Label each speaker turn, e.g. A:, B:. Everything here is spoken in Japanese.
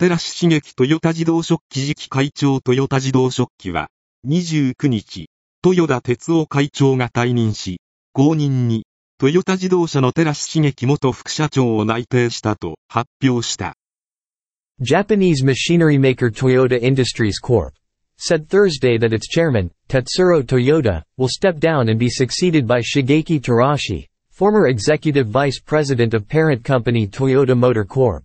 A: 寺し茂樹トヨタ自動食器次期会長トヨタ自動食器は、29日、豊田哲夫会長が退任し、後任に、トヨタ自動車の寺志茂樹元副社長を内定したと発表した。
B: Japanese machinery maker Toyota Industries Corp. said Thursday that its chairman, Tetsuro Toyota, will step down and be succeeded by Shigeki Terashi, former executive vice president of parent company Toyota Motor Corp.